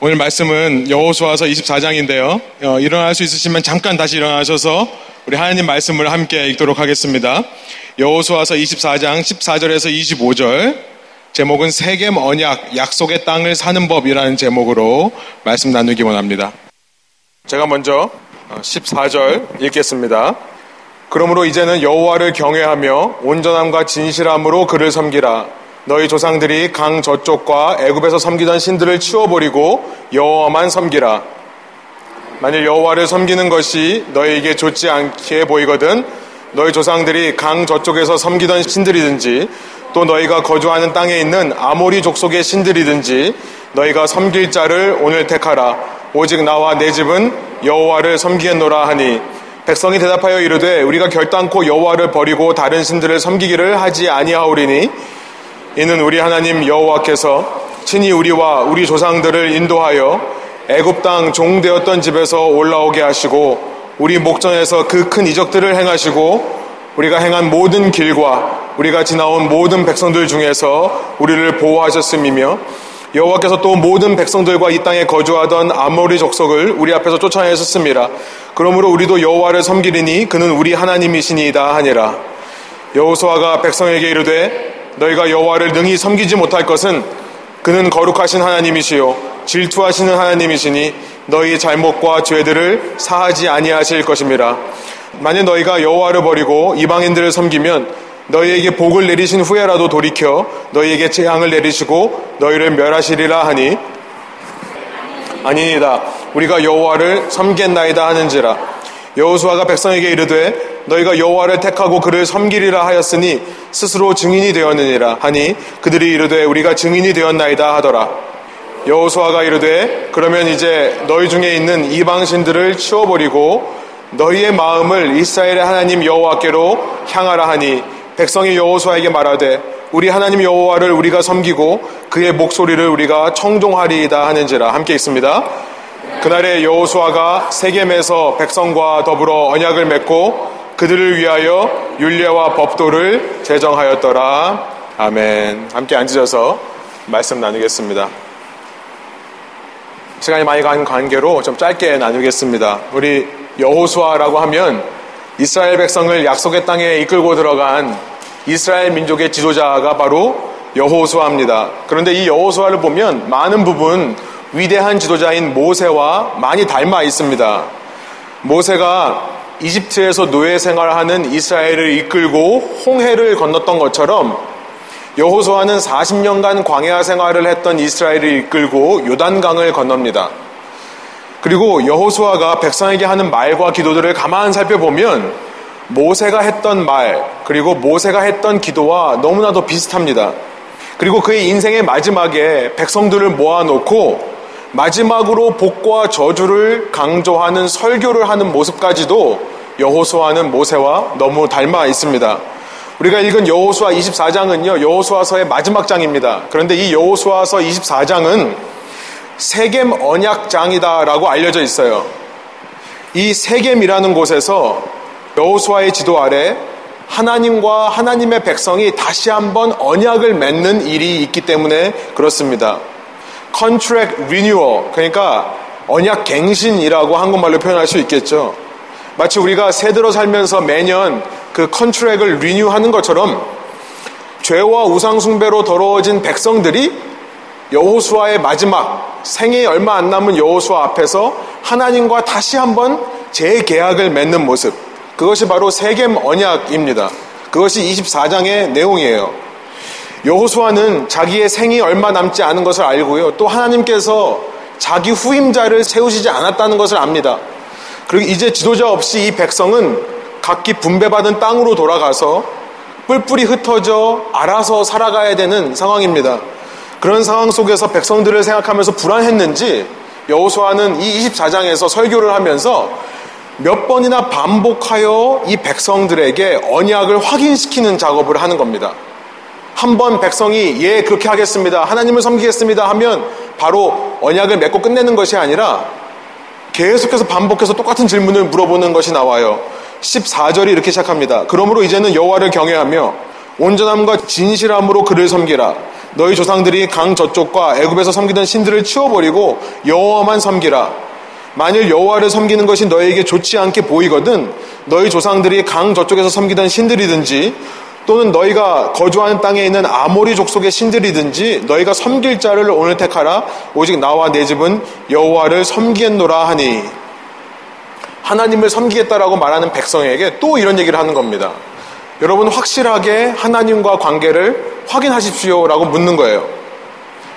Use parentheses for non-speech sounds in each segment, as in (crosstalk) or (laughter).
오늘 말씀은 여호수아서 24장인데요. 어, 일어날 수 있으시면 잠깐 다시 일어나셔서 우리 하나님 말씀을 함께 읽도록 하겠습니다. 여호수아서 24장 14절에서 25절 제목은 세겜 언약 약속의 땅을 사는 법이라는 제목으로 말씀 나누기 원합니다. 제가 먼저 14절 어, 읽겠습니다. 그러므로 이제는 여호와를 경외하며 온전함과 진실함으로 그를 섬기라. 너희 조상들이 강 저쪽과 애굽에서 섬기던 신들을 치워버리고 여호와만 섬기라. 만일 여호와를 섬기는 것이 너희에게 좋지 않게 보이거든 너희 조상들이 강 저쪽에서 섬기던 신들이든지 또 너희가 거주하는 땅에 있는 아모리 족속의 신들이든지 너희가 섬길 자를 오늘 택하라. 오직 나와 내 집은 여호와를 섬기겠노라 하니 백성이 대답하여 이르되 우리가 결단코 여호와를 버리고 다른 신들을 섬기기를 하지 아니하오리니 이는 우리 하나님 여호와께서 친히 우리와 우리 조상들을 인도하여 애굽 땅 종되었던 집에서 올라오게 하시고 우리 목전에서 그 큰 이적들을 행하시고 우리가 행한 모든 길과 우리가 지나온 모든 백성들 중에서 우리를 보호하셨음이며 여호와께서 또 모든 백성들과 이 땅에 거주하던 아모리 족속을 우리 앞에서 쫓아내셨습니다. 그러므로 우리도 여호와를 섬기리니 그는 우리 하나님이시니이다 하니라. 여호수아가 백성에게 이르되 너희가 여호와를 능히 섬기지 못할 것은 그는 거룩하신 하나님이시요 질투하시는 하나님이시니 너희 잘못과 죄들을 사하지 아니하실 것입니다. 만약 너희가 여호와를 버리고 이방인들을 섬기면 너희에게 복을 내리신 후에라도 돌이켜 너희에게 재앙을 내리시고 너희를 멸하시리라 하니 아니니다 우리가 여호와를 섬겠나이다 하는지라 여호수아가 백성에게 이르되 너희가 여호와를 택하고 그를 섬기리라 하였으니 스스로 증인이 되었느니라 하니 그들이 이르되 우리가 증인이 되었나이다 하더라. 여호수아가 이르되 그러면 이제 너희 중에 있는 이방 신들을 치워 버리고 너희의 마음을 이스라엘의 하나님 여호와께로 향하라 하니 백성이 여호수아에게 말하되 우리 하나님 여호와를 우리가 섬기고 그의 목소리를 우리가 청종하리이다 하는지라 함께 있습니다. 그날에 여호수아가 세겜에서 백성과 더불어 언약을 맺고 그들을 위하여 윤례와 법도를 제정하였더라. 아멘. 함께 앉으셔서 말씀 나누겠습니다. 시간이 많이 간 관계로 좀 짧게 나누겠습니다. 우리 여호수아라고 하면 이스라엘 백성을 약속의 땅에 이끌고 들어간 이스라엘 민족의 지도자가 바로 여호수아입니다. 그런데 이 여호수아를 보면 많은 부분 위대한 지도자인 모세와 많이 닮아 있습니다. 모세가 이집트에서 노예 생활하는 이스라엘을 이끌고 홍해를 건넜던 것처럼 여호수아는 40년간 광야 생활을 했던 이스라엘을 이끌고 요단강을 건넙니다. 그리고 여호수아가 백성에게 하는 말과 기도들을 가만 살펴보면 모세가 했던 말 그리고 모세가 했던 기도와 너무나도 비슷합니다. 그리고 그의 인생의 마지막에 백성들을 모아놓고 마지막으로 복과 저주를 강조하는 설교를 하는 모습까지도 여호수아는 모세와 너무 닮아 있습니다. 우리가 읽은 여호수아 24장은요. 여호수아서의 마지막 장입니다. 그런데 이 여호수아서 24장은 세겜 언약장이다라고 알려져 있어요. 이 세겜이라는 곳에서 여호수아의 지도 아래 하나님과 하나님의 백성이 다시 한번 언약을 맺는 일이 있기 때문에 그렇습니다. Contract renewal 그러니까 언약 갱신이라고 한국말로 표현할 수 있겠죠. 마치 우리가 새 들어 살면서 매년 그 컨트랙을 리뉴하는 것처럼 죄와 우상숭배로 더러워진 백성들이 여호수아의 마지막 생애 얼마 안 남은 여호수아 앞에서 하나님과 다시 한번 재계약을 맺는 모습 그것이 바로 세겜 언약입니다. 그것이 24장의 내용이에요. 여호수아는 자기의 생이 얼마 남지 않은 것을 알고요. 또 하나님께서 자기 후임자를 세우시지 않았다는 것을 압니다. 그리고 이제 지도자 없이 이 백성은 각기 분배받은 땅으로 돌아가서 뿔뿔이 흩어져 알아서 살아가야 되는 상황입니다. 그런 상황 속에서 백성들을 생각하면서 불안했는지 여호수아는 이 24장에서 설교를 하면서 몇 번이나 반복하여 이 백성들에게 언약을 확인시키는 작업을 하는 겁니다. 한번 백성이 예 그렇게 하겠습니다. 하나님을 섬기겠습니다 하면 바로 언약을 맺고 끝내는 것이 아니라 계속해서 반복해서 똑같은 질문을 물어보는 것이 나와요. 14절이 이렇게 시작합니다. 그러므로 이제는 여호와를 경외하며 온전함과 진실함으로 그를 섬기라. 너희 조상들이 강 저쪽과 애굽에서 섬기던 신들을 치워버리고 여호와만 섬기라. 만일 여호와를 섬기는 것이 너희에게 좋지 않게 보이거든 너희 조상들이 강 저쪽에서 섬기던 신들이든지 또는 너희가 거주하는 땅에 있는 아모리 족속의 신들이든지 너희가 섬길 자를 오늘 택하라 오직 나와 내 집은 여호와를 섬기겠노라 하니 하나님을 섬기겠다라고 말하는 백성에게 또 이런 얘기를 하는 겁니다. 여러분 확실하게 하나님과 관계를 확인하십시오라고 묻는 거예요.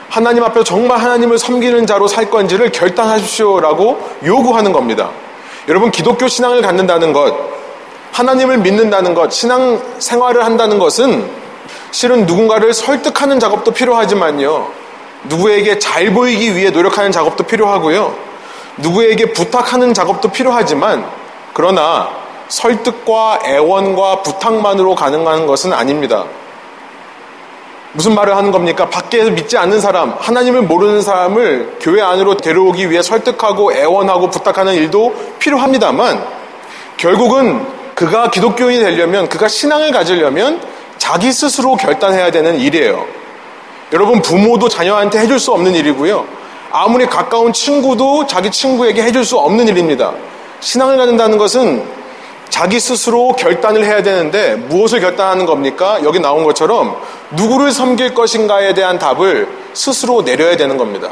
하나님 앞에서 정말 하나님을 섬기는 자로 살 건지를 결단하십시오라고 요구하는 겁니다. 여러분 기독교 신앙을 갖는다는 것, 하나님을 믿는다는 것, 신앙 생활을 한다는 것은 실은 누군가를 설득하는 작업도 필요하지만요. 누구에게 잘 보이기 위해 노력하는 작업도 필요하고요. 누구에게 부탁하는 작업도 필요하지만 그러나 설득과 애원과 부탁만으로 가능한 것은 아닙니다. 무슨 말을 하는 겁니까? 밖에서 믿지 않는 사람, 하나님을 모르는 사람을 교회 안으로 데려오기 위해 설득하고 애원하고 부탁하는 일도 필요합니다만 결국은 그가 기독교인이 되려면 그가 신앙을 가지려면 자기 스스로 결단해야 되는 일이에요. 여러분 부모도 자녀한테 해줄 수 없는 일이고요. 아무리 가까운 친구도 자기 친구에게 해줄 수 없는 일입니다. 신앙을 갖는다는 것은 자기 스스로 결단을 해야 되는데 무엇을 결단하는 겁니까? 여기 나온 것처럼 누구를 섬길 것인가에 대한 답을 스스로 내려야 되는 겁니다.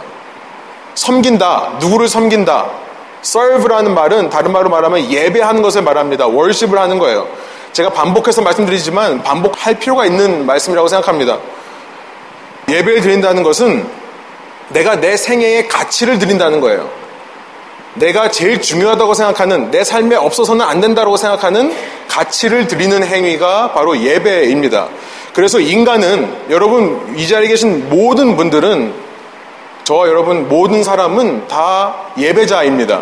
섬긴다. 누구를 섬긴다. Serve라는 말은 다른 말로 말하면 예배하는 것을 말합니다. worship을 하는 거예요. 제가 반복해서 말씀드리지만 반복할 필요가 있는 말씀이라고 생각합니다. 예배를 드린다는 것은 내가 내 생애의 가치를 드린다는 거예요. 내가 제일 중요하다고 생각하는 내 삶에 없어서는 안 된다고 생각하는 가치를 드리는 행위가 바로 예배입니다. 그래서 인간은 여러분 이 자리에 계신 모든 분들은 저와 여러분 모든 사람은 다 예배자입니다.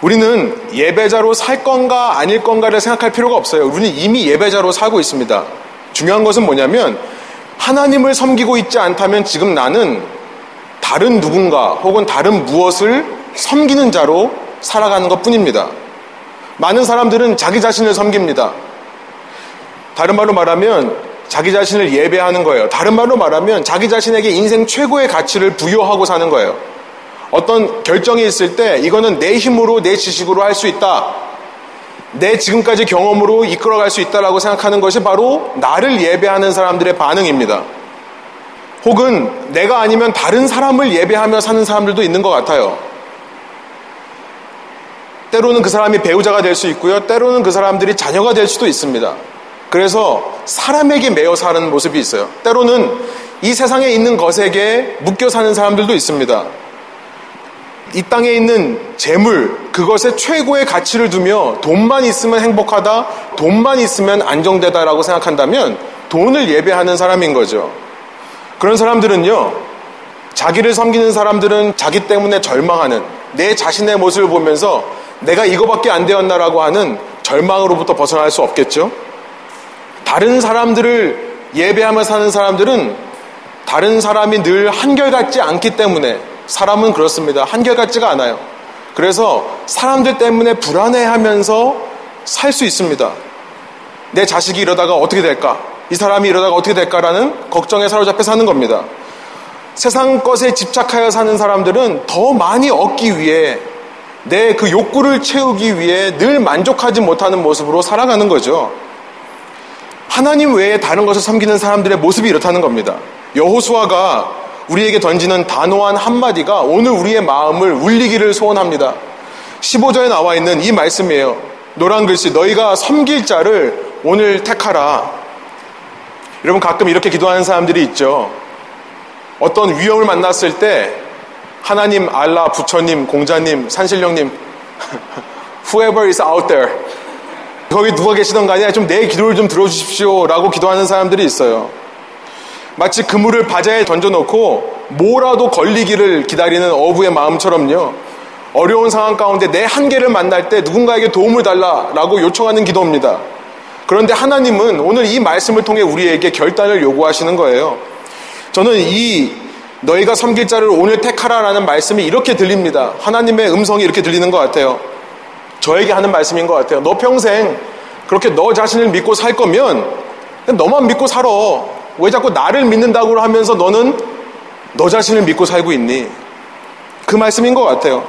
우리는 예배자로 살 건가 아닐 건가를 생각할 필요가 없어요. 우리는 이미 예배자로 살고 있습니다. 중요한 것은 뭐냐면 하나님을 섬기고 있지 않다면 지금 나는 다른 누군가 혹은 다른 무엇을 섬기는 자로 살아가는 것 뿐입니다. 많은 사람들은 자기 자신을 섬깁니다. 다른 말로 말하면 자기 자신을 예배하는 거예요. 다른 말로 말하면 자기 자신에게 인생 최고의 가치를 부여하고 사는 거예요. 어떤 결정이 있을 때 이거는 내 힘으로 내 지식으로 할 수 있다. 내 지금까지 경험으로 이끌어갈 수 있다라고 생각하는 것이 바로 나를 예배하는 사람들의 반응입니다. 혹은 내가 아니면 다른 사람을 예배하며 사는 사람들도 있는 것 같아요. 때로는 그 사람이 배우자가 될 수 있고요. 때로는 그 사람들이 자녀가 될 수도 있습니다. 그래서 사람에게 매여 사는 모습이 있어요. 때로는 이 세상에 있는 것에게 묶여 사는 사람들도 있습니다. 이 땅에 있는 재물, 그것에 최고의 가치를 두며 돈만 있으면 행복하다, 돈만 있으면 안정되다라고 생각한다면 돈을 예배하는 사람인 거죠. 그런 사람들은요, 자기를 섬기는 사람들은 자기 때문에 절망하는 내 자신의 모습을 보면서 내가 이거밖에 안 되었나라고 하는 절망으로부터 벗어날 수 없겠죠. 다른 사람들을 예배하며 사는 사람들은 다른 사람이 늘 한결같지 않기 때문에 사람은 그렇습니다. 한결같지가 않아요. 그래서 사람들 때문에 불안해하면서 살 수 있습니다. 내 자식이 이러다가 어떻게 될까? 이 사람이 이러다가 어떻게 될까라는 걱정에 사로잡혀 사는 겁니다. 세상 것에 집착하여 사는 사람들은 더 많이 얻기 위해 내 그 욕구를 채우기 위해 늘 만족하지 못하는 모습으로 살아가는 거죠. 하나님 외에 다른 것을 섬기는 사람들의 모습이 이렇다는 겁니다. 여호수아가 우리에게 던지는 단호한 한마디가 오늘 우리의 마음을 울리기를 소원합니다. 15절에 나와 있는 이 말씀이에요. 노란 글씨, 너희가 섬길 자를 오늘 택하라. 여러분 가끔 이렇게 기도하는 사람들이 있죠. 어떤 위험을 만났을 때 하나님, 알라, 부처님, 공자님, 산신령님, (laughs) whoever is out there. 거기 누가 계시던 간에 좀내 기도를 좀 들어주십시오. 라고 기도하는 사람들이 있어요. 마치 그물을 바자에 던져놓고 뭐라도 걸리기를 기다리는 어부의 마음처럼요. 어려운 상황 가운데 내 한계를 만날 때 누군가에게 도움을 달라라고 요청하는 기도입니다. 그런데 하나님은 오늘 이 말씀을 통해 우리에게 결단을 요구하시는 거예요. 저는 이 너희가 섬길 자를 오늘 택하라라는 말씀이 이렇게 들립니다. 하나님의 음성이 이렇게 들리는 것 같아요. 저에게 하는 말씀인 것 같아요. 너 평생 그렇게 너 자신을 믿고 살 거면 너만 믿고 살아. 왜 자꾸 나를 믿는다고 하면서 너는 너 자신을 믿고 살고 있니? 그 말씀인 것 같아요.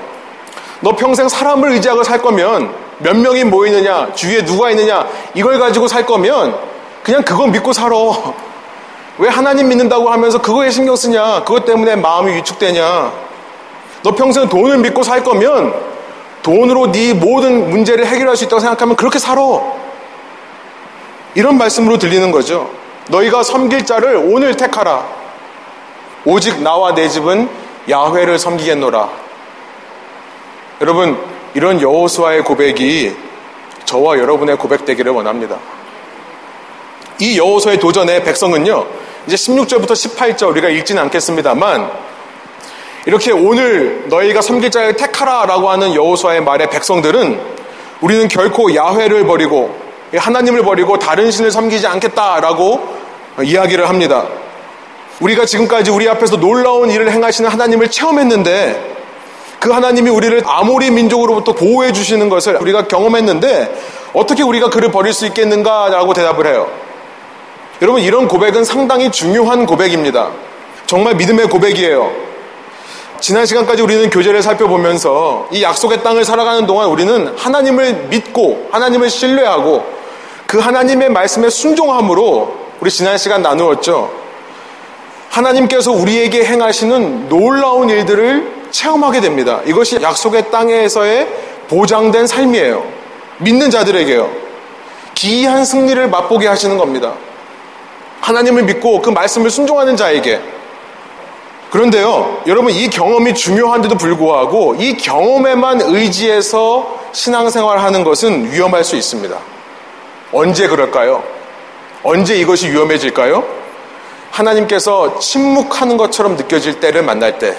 너 평생 사람을 의지하고 살 거면 몇 명이 모이느냐, 주위에 누가 있느냐, 이걸 가지고 살 거면 그냥 그거 믿고 살아. 왜 하나님 믿는다고 하면서 그거에 신경 쓰냐? 그것 때문에 마음이 위축되냐? 너 평생 돈을 믿고 살 거면 돈으로 네 모든 문제를 해결할 수 있다고 생각하면 그렇게 살아. 이런 말씀으로 들리는 거죠. 너희가 섬길 자를 오늘 택하라. 오직 나와 내 집은 야훼를 섬기겠노라. 여러분, 이런 여호수아의 고백이 저와 여러분의 고백되기를 원합니다. 이 여호수아의 도전에 백성은요. 이제 16절부터 18절 우리가 읽지는 않겠습니다만 이렇게 오늘 너희가 섬길 자를 택하라라고 하는 여호수아의 말에 백성들은 우리는 결코 야훼를 버리고 하나님을 버리고 다른 신을 섬기지 않겠다라고 이야기를 합니다. 우리가 지금까지 우리 앞에서 놀라운 일을 행하시는 하나님을 체험했는데 그 하나님이 우리를 아모리 민족으로부터 보호해 주시는 것을 우리가 경험했는데 어떻게 우리가 그를 버릴 수 있겠는가라고 대답을 해요. 여러분 이런 고백은 상당히 중요한 고백입니다. 정말 믿음의 고백이에요. 지난 시간까지 우리는 교제를 살펴보면서 이 약속의 땅을 살아가는 동안 우리는 하나님을 믿고 하나님을 신뢰하고 그 하나님의 말씀에 순종함으로 우리 지난 시간 나누었죠. 하나님께서 우리에게 행하시는 놀라운 일들을 체험하게 됩니다. 이것이 약속의 땅에서의 보장된 삶이에요. 믿는 자들에게요. 기이한 승리를 맛보게 하시는 겁니다. 하나님을 믿고 그 말씀을 순종하는 자에게. 그런데요, 여러분 이 경험이 중요한데도 불구하고 이 경험에만 의지해서 신앙생활 하는 것은 위험할 수 있습니다. 언제 그럴까요? 언제 이것이 위험해질까요? 하나님께서 침묵하는 것처럼 느껴질 때를 만날 때,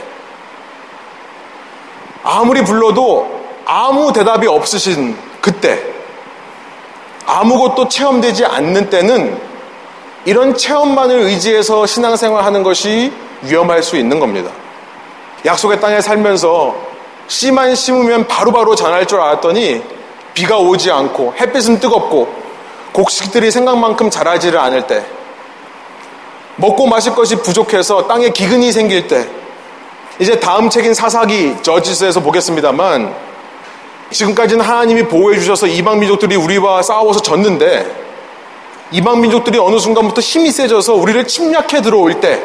아무리 불러도 아무 대답이 없으신 그때, 아무것도 체험되지 않는 때는 이런 체험만을 의지해서 신앙생활 하는 것이 위험할 수 있는 겁니다. 약속의 땅에 살면서 씨만 심으면 바로바로 자랄 줄 알았더니 비가 오지 않고 햇빛은 뜨겁고 곡식들이 생각만큼 자라지를 않을 때 먹고 마실 것이 부족해서 땅에 기근이 생길 때 이제 다음 책인 사사기 저지스에서 보겠습니다만 지금까지는 하나님이 보호해 주셔서 이방 민족들이 우리와 싸워서 졌는데 이방 민족들이 어느 순간부터 힘이 세져서 우리를 침략해 들어올 때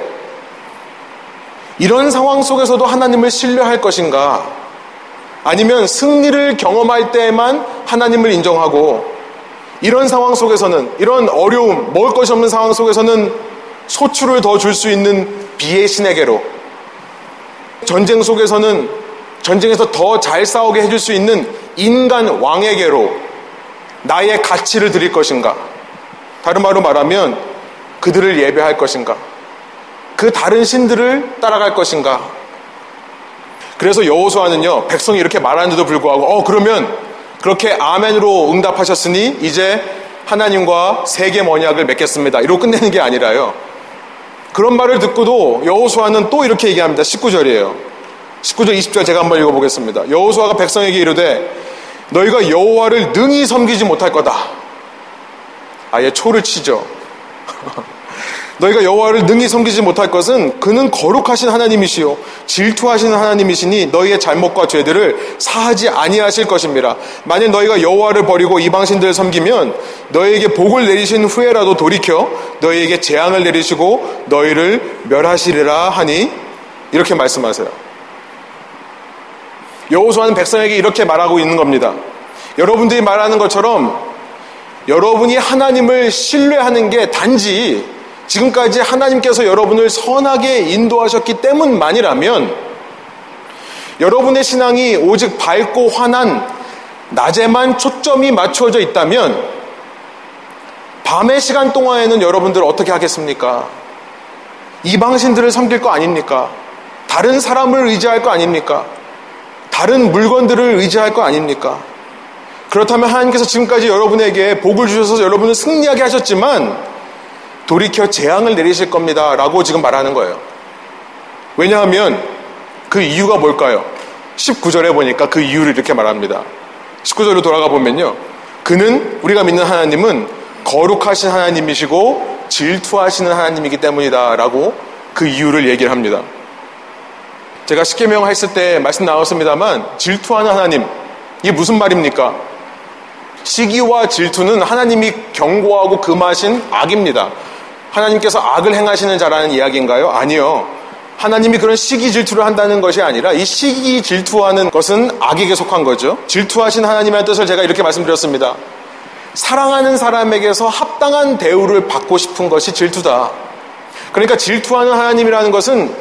이런 상황 속에서도 하나님을 신뢰할 것인가? 아니면 승리를 경험할 때에만 하나님을 인정하고 이런 상황 속에서는 이런 어려움, 먹을 것이 없는 상황 속에서는 소출을 더 줄 수 있는 비의 신에게로 전쟁 속에서는 전쟁에서 더 잘 싸우게 해줄 수 있는 인간 왕에게로 나의 가치를 드릴 것인가? 다른 말로 말하면 그들을 예배할 것인가? 그 다른 신들을 따라갈 것인가? 그래서 여호수아는요 백성이 이렇게 말하는데도 불구하고 어 그러면 그렇게 아멘으로 응답하셨으니 이제 하나님과 세계 언약을 맺겠습니다. 이러고 끝내는 게 아니라요. 그런 말을 듣고도 여호수아는 또 이렇게 얘기합니다. 19절이에요. 19절 20절 제가 한번 읽어보겠습니다. 여호수아가 백성에게 이르되 너희가 여호와를 능히 섬기지 못할 거다. 아예 초를 치죠. (laughs) 너희가 여호와를 능히 섬기지 못할 것은 그는 거룩하신 하나님이시요 질투하시는 하나님이시니 너희의 잘못과 죄들을 사하지 아니하실 것입니다. 만일 너희가 여호와를 버리고 이방신들을 섬기면 너희에게 복을 내리신 후에라도 돌이켜 너희에게 재앙을 내리시고 너희를 멸하시리라 하니 이렇게 말씀하세요. 여호수아는 백성에게 이렇게 말하고 있는 겁니다. 여러분들이 말하는 것처럼 여러분이 하나님을 신뢰하는 게 단지 지금까지 하나님께서 여러분을 선하게 인도하셨기 때문만이라면 여러분의 신앙이 오직 밝고 환한 낮에만 초점이 맞추어져 있다면 밤의 시간 동안에는 여러분들 어떻게 하겠습니까? 이방신들을 섬길 거 아닙니까? 다른 사람을 의지할 거 아닙니까? 다른 물건들을 의지할 거 아닙니까? 그렇다면 하나님께서 지금까지 여러분에게 복을 주셔서 여러분을 승리하게 하셨지만 돌이켜 재앙을 내리실 겁니다. 라고 지금 말하는 거예요. 왜냐하면 그 이유가 뭘까요? 19절에 보니까 그 이유를 이렇게 말합니다. 19절로 돌아가 보면요. 그는 우리가 믿는 하나님은 거룩하신 하나님이시고 질투하시는 하나님이기 때문이다 라고 그 이유를 얘기를 합니다. 제가 십계명 했을 때 말씀 나왔습니다만 질투하는 하나님 이게 무슨 말입니까? 시기와 질투는 하나님이 경고하고 금하신 악입니다. 하나님께서 악을 행하시는 자라는 이야기인가요? 아니요. 하나님이 그런 시기 질투를 한다는 것이 아니라 이 시기 질투하는 것은 악에게 속한 거죠. 질투하신 하나님의 뜻을 제가 이렇게 말씀드렸습니다. 사랑하는 사람에게서 합당한 대우를 받고 싶은 것이 질투다. 그러니까 질투하는 하나님이라는 것은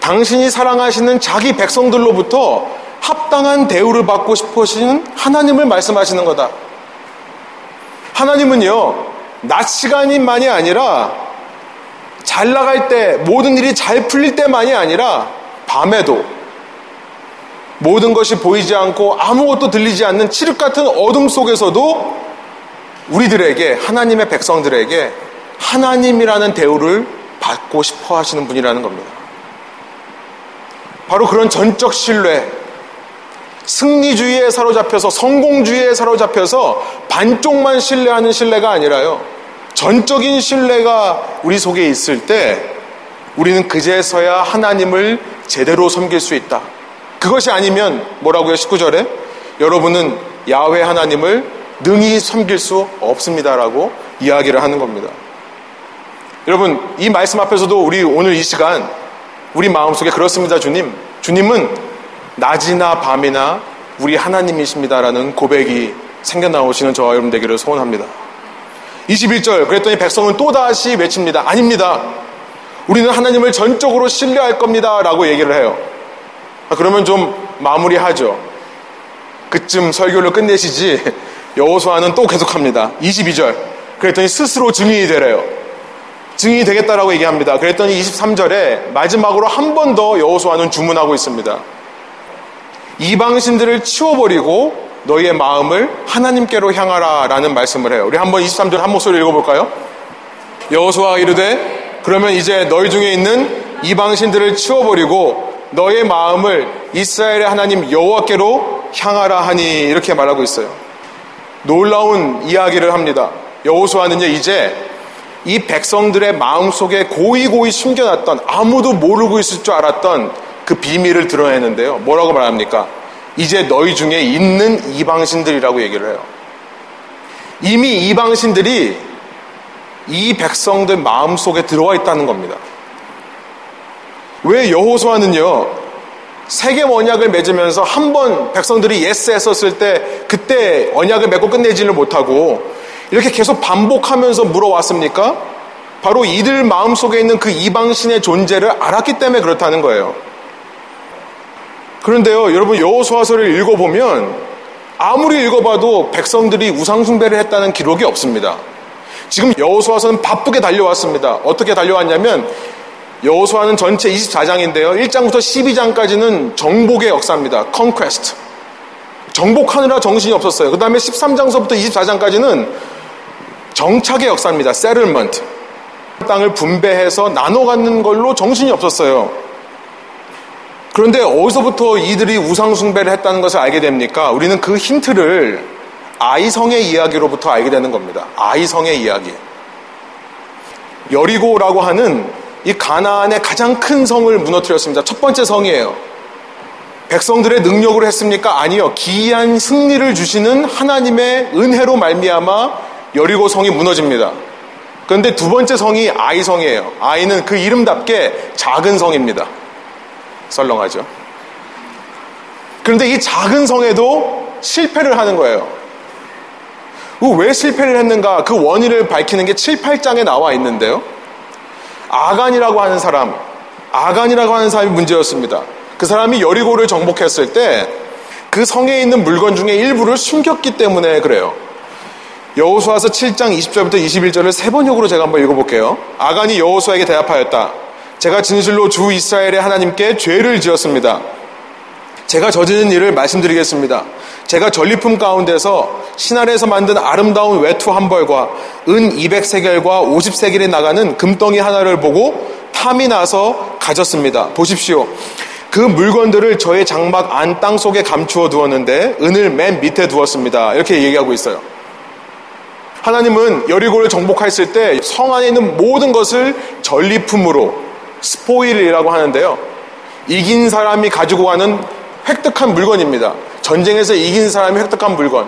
당신이 사랑하시는 자기 백성들로부터 합당한 대우를 받고 싶으시는 하나님을 말씀하시는 거다. 하나님은요, 낮 시간만이 아니라 잘 나갈 때, 모든 일이 잘 풀릴 때만이 아니라 밤에도 모든 것이 보이지 않고 아무것도 들리지 않는 칠흑 같은 어둠 속에서도 우리들에게, 하나님의 백성들에게 하나님이라는 대우를 받고 싶어 하시는 분이라는 겁니다. 바로 그런 전적 신뢰, 승리주의에 사로잡혀서 성공주의에 사로잡혀서 반쪽만 신뢰하는 신뢰가 아니라요. 전적인 신뢰가 우리 속에 있을 때 우리는 그제서야 하나님을 제대로 섬길 수 있다. 그것이 아니면 뭐라고요? 19절에 여러분은 야훼 하나님을 능히 섬길 수 없습니다라고 이야기를 하는 겁니다. 여러분, 이 말씀 앞에서도 우리 오늘 이 시간 우리 마음속에 그렇습니다, 주님. 주님은 낮이나 밤이나 우리 하나님이십니다라는 고백이 생겨나오시는 저와 여러분 되기를 소원합니다. 21절 그랬더니 백성은 또다시 외칩니다. 아닙니다. 우리는 하나님을 전적으로 신뢰할 겁니다. 라고 얘기를 해요. 아, 그러면 좀 마무리하죠. 그쯤 설교를 끝내시지 (laughs) 여호수아는 또 계속합니다. 22절 그랬더니 스스로 증인이 되래요. 증인이 되겠다라고 얘기합니다. 그랬더니 23절에 마지막으로 한 번 더 여호수아는 주문하고 있습니다. 이방신들을 치워버리고 너희의 마음을 하나님께로 향하라 라는 말씀을 해요. 우리 한번 23절 한 목소리 읽어볼까요? 여호수아가 이르되 그러면 이제 너희 중에 있는 이방신들을 치워버리고 너의 마음을 이스라엘의 하나님 여호와께로 향하라 하니 이렇게 말하고 있어요. 놀라운 이야기를 합니다. 여호수아는요 이제 이 백성들의 마음속에 고이고이 숨겨놨던 아무도 모르고 있을 줄 알았던 그 비밀을 드러내는데요. 뭐라고 말합니까? 이제 너희 중에 있는 이방신들이라고 얘기를 해요. 이미 이방신들이 이 백성들 마음 속에 들어와 있다는 겁니다. 왜 여호수아는요. 세겜 언약을 맺으면서 한 번 백성들이 yes 했었을 때 그때 언약을 맺고 끝내지를 못하고 이렇게 계속 반복하면서 물어왔습니까? 바로 이들 마음속에 있는 그 이방신의 존재를 알았기 때문에 그렇다는 거예요. 그런데요, 여러분 여호수아서를 읽어보면 아무리 읽어봐도 백성들이 우상숭배를 했다는 기록이 없습니다. 지금 여호수아서는 바쁘게 달려왔습니다. 어떻게 달려왔냐면 여호수아는 전체 24장인데요. 1장부터 12장까지는 정복의 역사입니다. Conquest. 정복하느라 정신이 없었어요. 그 다음에 13장서부터 24장까지는 정착의 역사입니다. 세틀먼트. 땅을 분배해서 나눠 갖는 걸로 정신이 없었어요. 그런데 어디서부터 이들이 우상숭배를 했다는 것을 알게 됩니까? 우리는 그 힌트를 아이성의 이야기로부터 알게 되는 겁니다. 아이성의 이야기. 여리고라고 하는 이 가나안의 가장 큰 성을 무너뜨렸습니다. 첫 번째 성이에요. 백성들의 능력으로 했습니까? 아니요. 기이한 승리를 주시는 하나님의 은혜로 말미암아 여리고 성이 무너집니다. 그런데 두 번째 성이 아이 성이에요. 아이는 그 이름답게 작은 성입니다. 썰렁하죠. 그런데 이 작은 성에도 실패를 하는 거예요. 왜 실패를 했는가? 그 원인을 밝히는 게 7, 8장에 나와 있는데요. 아간이라고 하는 사람, 아간이라고 하는 사람이 문제였습니다. 그 사람이 여리고를 정복했을 때 그 성에 있는 물건 중에 일부를 숨겼기 때문에 그래요. 여호수아서 7장 20절부터 21절을 세 번역으로 제가 한번 읽어볼게요. 아간이 여호수아에게 대답하였다. 제가 진실로 주 이스라엘의 하나님께 죄를 지었습니다. 제가 저지른 일을 말씀드리겠습니다. 제가 전리품 가운데서 신할에서 만든 아름다운 외투 한 벌과 은 200세겔과 50세겔이 나가는 금덩이 하나를 보고 탐이 나서 가졌습니다. 보십시오. 그 물건들을 저의 장막 안 땅 속에 감추어 두었는데 은을 맨 밑에 두었습니다. 이렇게 얘기하고 있어요. 하나님은 여리고를 정복했을 때 성 안에 있는 모든 것을 전리품으로 스포일이라고 하는데요. 이긴 사람이 가지고 가는 획득한 물건입니다. 전쟁에서 이긴 사람이 획득한 물건.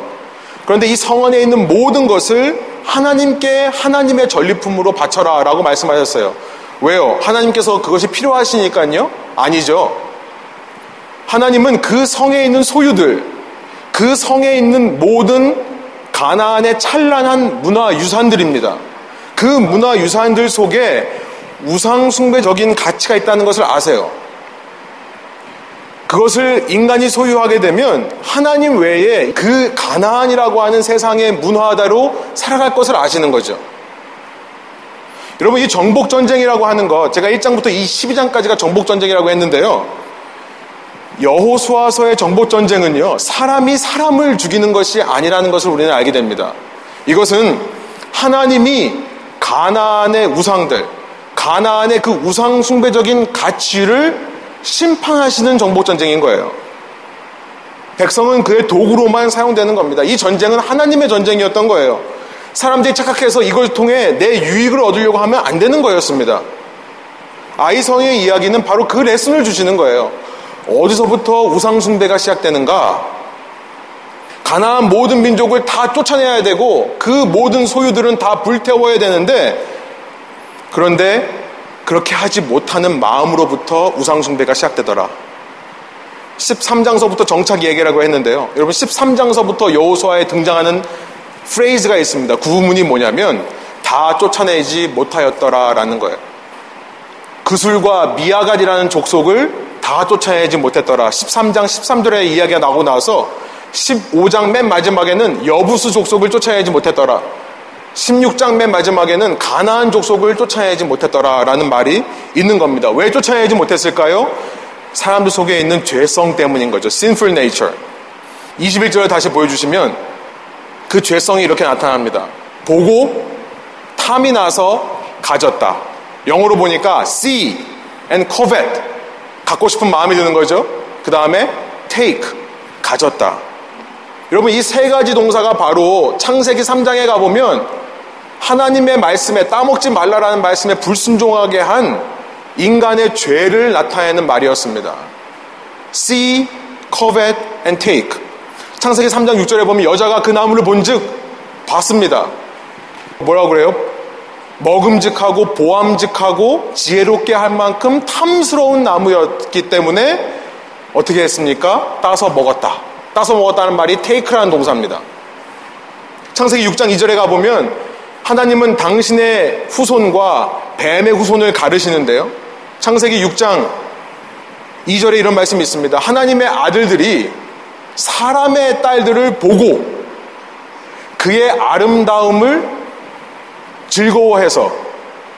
그런데 이 성 안에 있는 모든 것을 하나님께 하나님의 전리품으로 바쳐라 라고 말씀하셨어요. 왜요? 하나님께서 그것이 필요하시니까요? 아니죠. 하나님은 그 성에 있는 소유들, 그 성에 있는 모든 가나안의 찬란한 문화 유산들입니다. 그 문화 유산들 속에 우상 숭배적인 가치가 있다는 것을 아세요. 그것을 인간이 소유하게 되면 하나님 외에 그 가나안이라고 하는 세상의 문화대로 살아갈 것을 아시는 거죠. 여러분 이 정복 전쟁이라고 하는 것 제가 1장부터 22장까지가 정복 전쟁이라고 했는데요. 여호수아서의 정복 전쟁은요. 사람이 사람을 죽이는 것이 아니라는 것을 우리는 알게 됩니다. 이것은 하나님이 가나안의 우상들, 가나안의 그 우상 숭배적인 가치를 심판하시는 정복 전쟁인 거예요. 백성은 그의 도구로만 사용되는 겁니다. 이 전쟁은 하나님의 전쟁이었던 거예요. 사람들이 착각해서 이걸 통해 내 유익을 얻으려고 하면 안 되는 거였습니다. 아이성의 이야기는 바로 그 레슨을 주시는 거예요. 어디서부터 우상숭배가 시작되는가? 가나안 모든 민족을 다 쫓아내야 되고 그 모든 소유들은 다 불태워야 되는데 그런데 그렇게 하지 못하는 마음으로부터 우상숭배가 시작되더라. 13장서부터 정착 얘기라고 했는데요. 여러분 13장서부터 여호수아에 등장하는 프레이즈가 있습니다. 구문이 뭐냐면 다 쫓아내지 못하였더라라는 거예요. 그술과 미아갈이라는 족속을 다 쫓아내지 못했더라. 13장 13절의 이야기가 나오고 나서 15장 맨 마지막에는 여부수 족속을 쫓아내지 못했더라. 16장 맨 마지막에는 가나안 족속을 쫓아내지 못했더라라는 말이 있는 겁니다. 왜 쫓아내지 못했을까요? 사람들 속에 있는 죄성 때문인 거죠. sinful nature. 21절을 다시 보여주시면 그 죄성이 이렇게 나타납니다. 보고 탐이 나서 가졌다. 영어로 보니까 see and covet 갖고 싶은 마음이 드는 거죠. 그 다음에 take 가졌다. 여러분 이 세 가지 동사가 바로 창세기 3장에 가보면 하나님의 말씀에 따먹지 말라라는 말씀에 불순종하게 한 인간의 죄를 나타내는 말이었습니다. see, covet and take. 창세기 3장 6절에 보면 여자가 그 나무를 본즉 봤습니다. 뭐라고 그래요? 먹음직하고 보암직하고 지혜롭게 할 만큼 탐스러운 나무였기 때문에 어떻게 했습니까? 따서 먹었다. 따서 먹었다는 말이 take라는 동사입니다. 창세기 6장 2절에 가보면 하나님은 당신의 후손과 뱀의 후손을 가르시는데요. 창세기 6장 2절에 이런 말씀이 있습니다. 하나님의 아들들이 사람의 딸들을 보고 그의 아름다움을 즐거워해서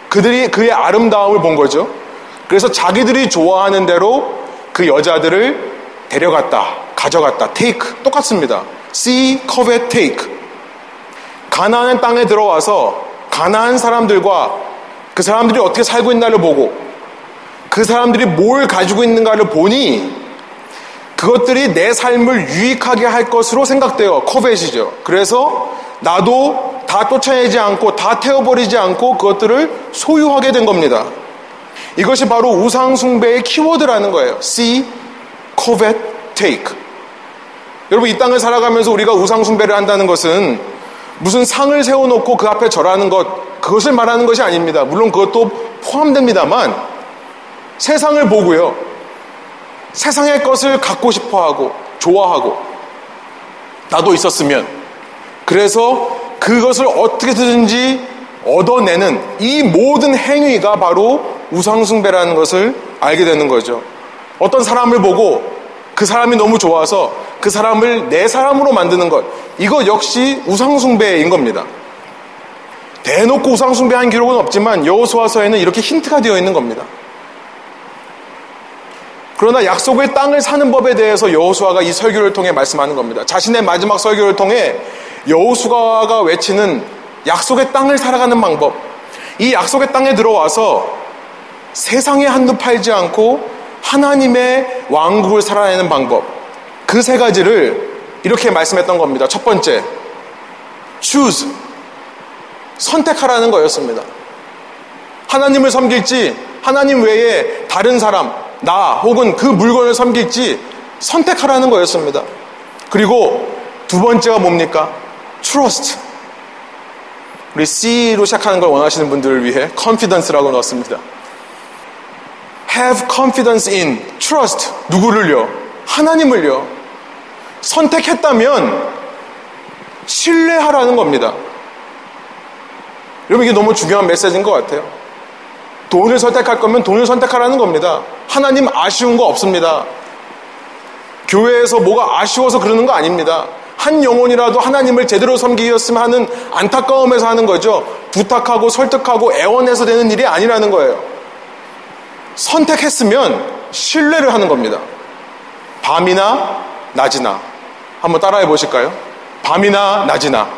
그들이 그의 아름다움을 본 거죠. 그래서 자기들이 좋아하는 대로 그 여자들을 데려갔다, 가져갔다. take 똑같습니다. see, covet, take. 가나안 땅에 들어와서 가나안 사람들과 그 사람들이 어떻게 살고 있나를 보고 그 사람들이 뭘 가지고 있는가를 보니 그것들이 내 삶을 유익하게 할 것으로 생각돼요. 커벳이죠. 그래서 나도 다 쫓아내지 않고 다 태워버리지 않고 그것들을 소유하게 된 겁니다. 이것이 바로 우상숭배의 키워드라는 거예요. see, covet, take. 여러분 이 땅을 살아가면서 우리가 우상숭배를 한다는 것은 무슨 상을 세워놓고 그 앞에 절하는 것 그것을 말하는 것이 아닙니다. 물론 그것도 포함됩니다만 세상을 보고요. 세상의 것을 갖고 싶어 하고 좋아하고 나도 있었으면 그래서 그것을 어떻게든지 얻어내는 이 모든 행위가 바로 우상숭배라는 것을 알게 되는 거죠. 어떤 사람을 보고 그 사람이 너무 좋아서 그 사람을 내 사람으로 만드는 것 이거 역시 우상숭배인 겁니다. 대놓고 우상숭배한 기록은 없지만 여호수아서에는 이렇게 힌트가 되어 있는 겁니다. 그러나 약속의 땅을 사는 법에 대해서 여호수아가 이 설교를 통해 말씀하는 겁니다. 자신의 마지막 설교를 통해 여호수아가 외치는 약속의 땅을 살아가는 방법. 이 약속의 땅에 들어와서 세상에 한두 팔지 않고 하나님의 왕국을 살아내는 방법. 그 세 가지를 이렇게 말씀했던 겁니다. 첫 번째, choose. 선택하라는 거였습니다. 하나님을 섬길지 하나님 외에 다른 사람, 나 혹은 그 물건을 섬길지 선택하라는 거였습니다. 그리고 두 번째가 뭡니까? trust. 우리 C로 시작하는 걸 원하시는 분들을 위해 confidence라고 넣었습니다. Have confidence in, trust. 누구를요? 하나님을요. 선택했다면 신뢰하라는 겁니다. 여러분 이게 너무 중요한 메시지인 것 같아요. 돈을 선택할 거면 돈을 선택하라는 겁니다. 하나님 아쉬운 거 없습니다. 교회에서 뭐가 아쉬워서 그러는 거 아닙니다. 한 영혼이라도 하나님을 제대로 섬기었으면 하는 안타까움에서 하는 거죠. 부탁하고 설득하고 애원해서 되는 일이 아니라는 거예요. 선택했으면 신뢰를 하는 겁니다. 밤이나 낮이나 한번 따라해 보실까요? 밤이나 낮이나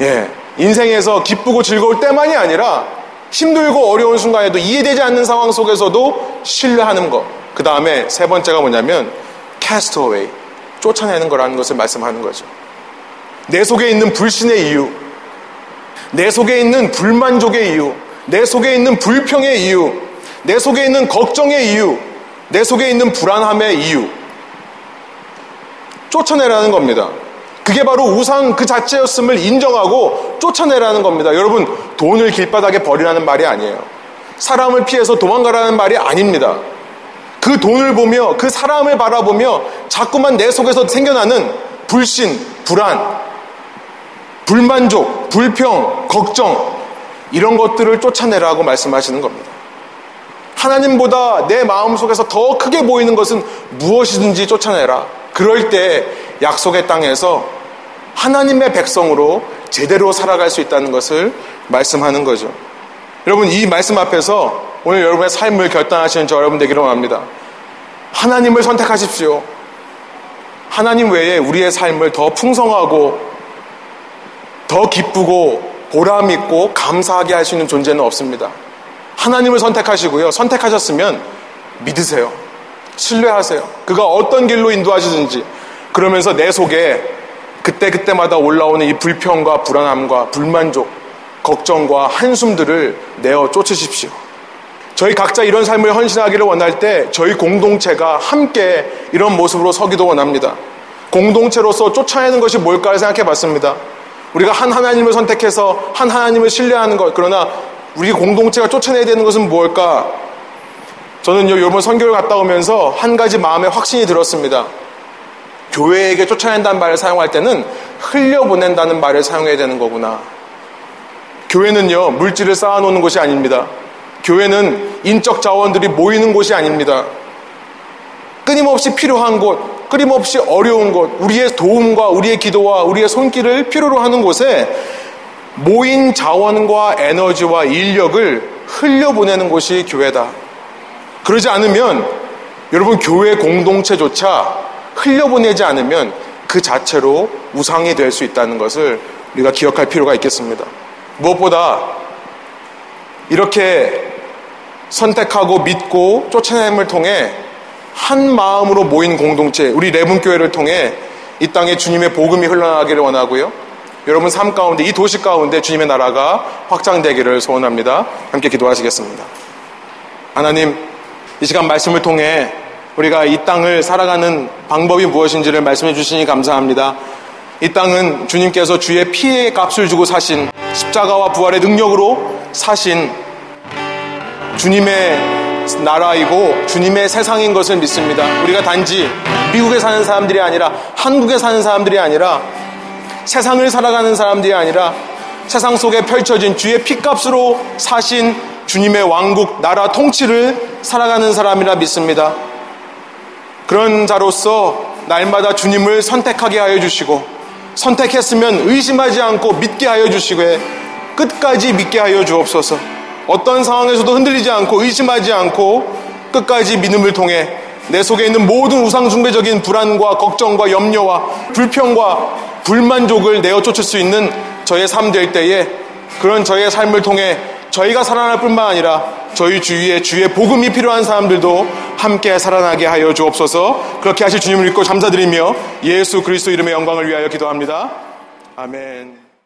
예 인생에서 기쁘고 즐거울 때만이 아니라 힘들고 어려운 순간에도 이해되지 않는 상황 속에서도 신뢰하는 것. 그 다음에 세 번째가 뭐냐면 cast away 쫓아내는 거라는 것을 말씀하는 거죠. 내 속에 있는 불신의 이유, 내 속에 있는 불만족의 이유, 내 속에 있는 불평의 이유, 내 속에 있는 걱정의 이유, 내 속에 있는 불안함의 이유. 쫓아내라는 겁니다. 그게 바로 우상 그 자체였음을 인정하고 쫓아내라는 겁니다. 여러분, 돈을 길바닥에 버리라는 말이 아니에요. 사람을 피해서 도망가라는 말이 아닙니다. 그 돈을 보며 그 사람을 바라보며 자꾸만 내 속에서 생겨나는 불신, 불안, 불만족, 불평, 걱정 이런 것들을 쫓아내라고 말씀하시는 겁니다. 하나님보다 내 마음 속에서 더 크게 보이는 것은 무엇이든지 쫓아내라. 그럴 때 약속의 땅에서 하나님의 백성으로 제대로 살아갈 수 있다는 것을 말씀하는 거죠. 여러분, 이 말씀 앞에서 오늘 여러분의 삶을 결단하시는 저 여러분 되기를 원합니다. 하나님을 선택하십시오. 하나님 외에 우리의 삶을 더 풍성하고 더 기쁘고 보람 있고 감사하게 할 수 있는 존재는 없습니다. 하나님을 선택하시고요. 선택하셨으면 믿으세요. 신뢰하세요. 그가 어떤 길로 인도하시든지 그러면서 내 속에 그때그때마다 올라오는 이 불평과 불안함과 불만족, 걱정과 한숨들을 내어 쫓으십시오. 저희 각자 이런 삶을 헌신하기를 원할 때 저희 공동체가 함께 이런 모습으로 서기도 원합니다. 공동체로서 쫓아내는 것이 뭘까 생각해 봤습니다. 우리가 한 하나님을 선택해서 한 하나님을 신뢰하는 것, 그러나 우리 공동체가 쫓아내야 되는 것은 무엇일까? 저는요, 여러분 선교를 갔다 오면서 한 가지 마음에 확신이 들었습니다. 교회에게 쫓아낸다는 말을 사용할 때는 흘려보낸다는 말을 사용해야 되는 거구나. 교회는요, 물질을 쌓아놓는 곳이 아닙니다. 교회는 인적 자원들이 모이는 곳이 아닙니다. 끊임없이 필요한 곳, 끊임없이 어려운 곳, 우리의 도움과 우리의 기도와 우리의 손길을 필요로 하는 곳에 모인 자원과 에너지와 인력을 흘려보내는 곳이 교회다. 그러지 않으면 여러분 교회 공동체조차 흘려보내지 않으면 그 자체로 우상이 될 수 있다는 것을 우리가 기억할 필요가 있겠습니다. 무엇보다 이렇게 선택하고 믿고 쫓아냄을 통해 한 마음으로 모인 공동체, 우리 레분교회를 통해 이 땅에 주님의 복음이 흘러나가기를 원하고요. 여러분 삶 가운데, 이 도시 가운데 주님의 나라가 확장되기를 소원합니다. 함께 기도하시겠습니다. 하나님, 이 시간 말씀을 통해 우리가 이 땅을 살아가는 방법이 무엇인지를 말씀해 주시니 감사합니다. 이 땅은 주님께서 주의 피의 값을 주고 사신 십자가와 부활의 능력으로 사신 주님의 나라이고 주님의 세상인 것을 믿습니다. 우리가 단지 미국에 사는 사람들이 아니라 한국에 사는 사람들이 아니라 세상을 살아가는 사람들이 아니라 세상 속에 펼쳐진 주의 피값으로 사신 주님의 왕국 나라 통치를 살아가는 사람이라 믿습니다. 그런 자로서 날마다 주님을 선택하게 하여 주시고 선택했으면 의심하지 않고 믿게 하여 주시고 끝까지 믿게 하여 주옵소서. 어떤 상황에서도 흔들리지 않고 의심하지 않고 끝까지 믿음을 통해 내 속에 있는 모든 우상숭배적인 불안과 걱정과 염려와 불평과 불만족을 내어 쫓을 수 있는 저의 삶 될 때에 그런 저의 삶을 통해 저희가 살아날 뿐만 아니라 저희 주위에 주의 복음이 필요한 사람들도 함께 살아나게 하여 주옵소서 그렇게 하실 주님을 믿고 감사드리며 예수 그리스도 이름의 영광을 위하여 기도합니다. 아멘.